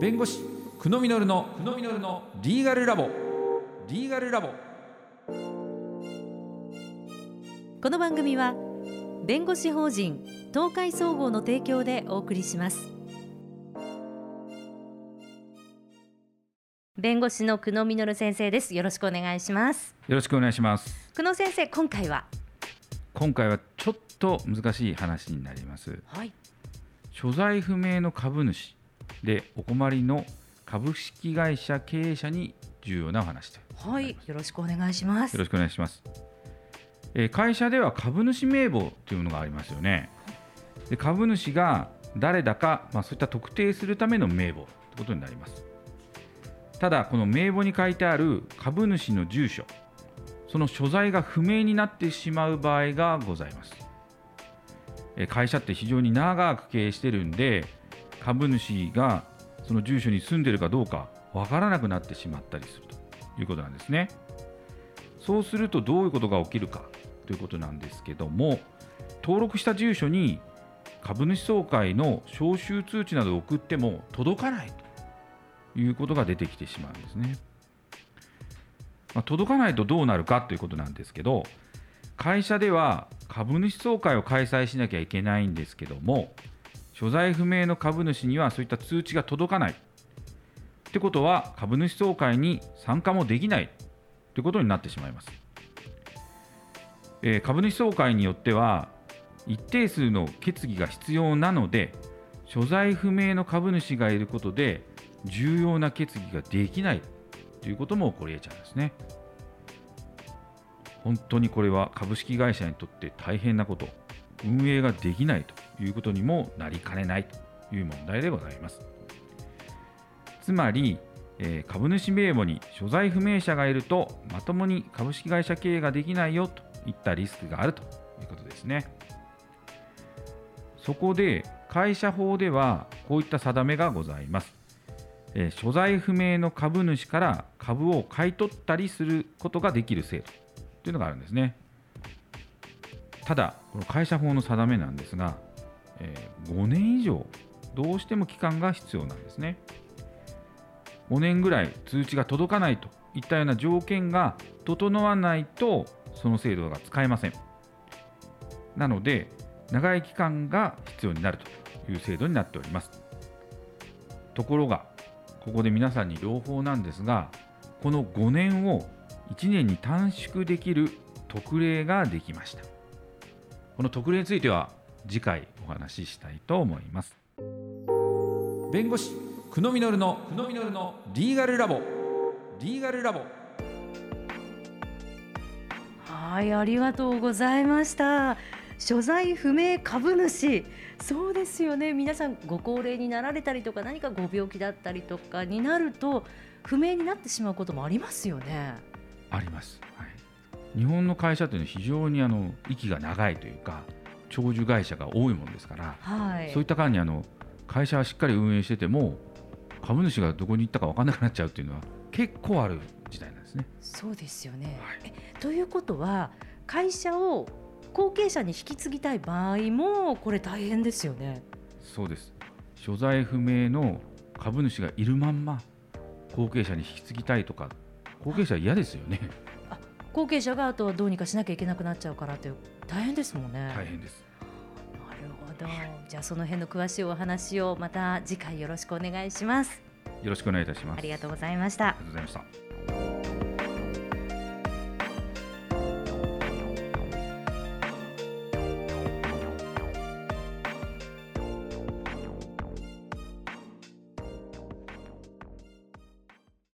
弁護士久野実の久野実のリーガルラボ。リーガルラボ。この番組は弁護士法人東海総合の提供でお送りします。弁護士の久野実先生です。よろしくお願いします。よろしくお願いします。久野先生今回は？今回はちょっと難しい話になります。はい。所在不明の株主でお困りの株式会社経営者に重要なお話とはいよろしくお願いしますよろしくお願いします。えー会社では株主名簿というものがありますよね。で株主が誰だか、まあ、そういった特定するための名簿ということになります。ただ、この名簿に書いてある株主の住所、その所在が不明になってしまう場合がございます。えー会社って非常に長く経営してるんで、株主がその住所に住んでるかどうかわからなくなってしまったりするということなんですね。そうするとどういうことが起きるかということなんですけども登録した住所に株主総会の招集通知などを送っても届かないということが出てきてしまうんですね。まあ届かないとどうなるかということなんですけど会社では株主総会を開催しなきゃいけないんですけども所在不明の株主にはそういった通知が届かないってことは株主総会に参加もできないということになってしまいます。えー株主総会によっては一定数の決議が必要なので所在不明の株主がいることで重要な決議ができないということも起こり得ちゃうんですね。本当にこれは株式会社にとって大変なこと運営ができないということにもなりかねないという問題でございます。つまり、え株主名簿に所在不明者がいるとまともに株式会社経営ができないよといったリスクがあるということですね。そこで会社法ではこういった定めがございます。え所在不明の株主から株を買い取ったりすることができる制度というのがあるんですね。ただ、この会社法の定めなんですが、え5年以上、どうしても期間が必要なんですね。5年ぐらい通知が届かないといったような条件が整わないとその制度が使えません。なので長い期間が必要になるという制度になっております。ところがここで皆さんに朗報なんですがこの5年を1年に短縮できる特例ができました。この特例については次回お話ししたいと思います。弁護士久野実の久野実のリーガルラボ。リーガルラボ。はいありがとうございました。所在不明株主。そうですよね。皆さんご高齢になられたりとか何かご病気だったりとかになると不明になってしまうこともありますよね。あります、はい、日本の会社というのは非常にあの息が長いというか長寿会社が多いものですから、はい。そういった間にあの会社はしっかり運営してても株主がどこに行ったか分からなくなっちゃうっていうのは結構ある時代なんですね。そうですよね、はい。えということは会社を後継者に引き継ぎたい場合もこれ大変ですよね。そうです。所在不明の株主がいるまんま後継者に引き継ぎたいとか後継者は嫌ですよね後継者があとはどうにかしなきゃいけなくなっちゃうからって大変ですもんね大変ですなるほど。じゃあその辺の詳しいお話をまた次回よろしくお願いします。よろしくお願いいたしますありがとうございましたありが。とうございました